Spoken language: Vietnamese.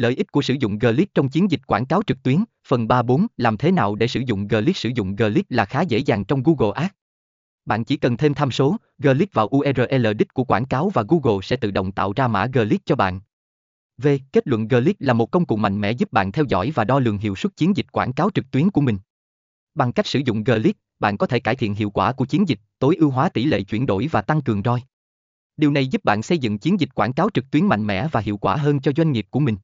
Lợi ích của sử dụng Glead trong chiến dịch quảng cáo trực tuyến, phần 34, làm thế nào để sử dụng Glead Sử dụng Glead là khá dễ dàng trong Google Ads. Bạn chỉ cần thêm tham số, Glead vào URL đích của quảng cáo và Google sẽ tự động tạo ra mã Glead cho bạn. V. Kết luận Glead là một công cụ mạnh mẽ giúp bạn theo dõi và đo lường hiệu suất chiến dịch quảng cáo trực tuyến của mình. Bằng cách sử dụng Glead, bạn có thể cải thiện hiệu quả của chiến dịch, tối ưu hóa tỷ lệ chuyển đổi và tăng cường ROI. Điều này giúp bạn xây dựng chiến dịch quảng cáo trực tuyến mạnh mẽ và hiệu quả hơn cho doanh nghiệp của mình.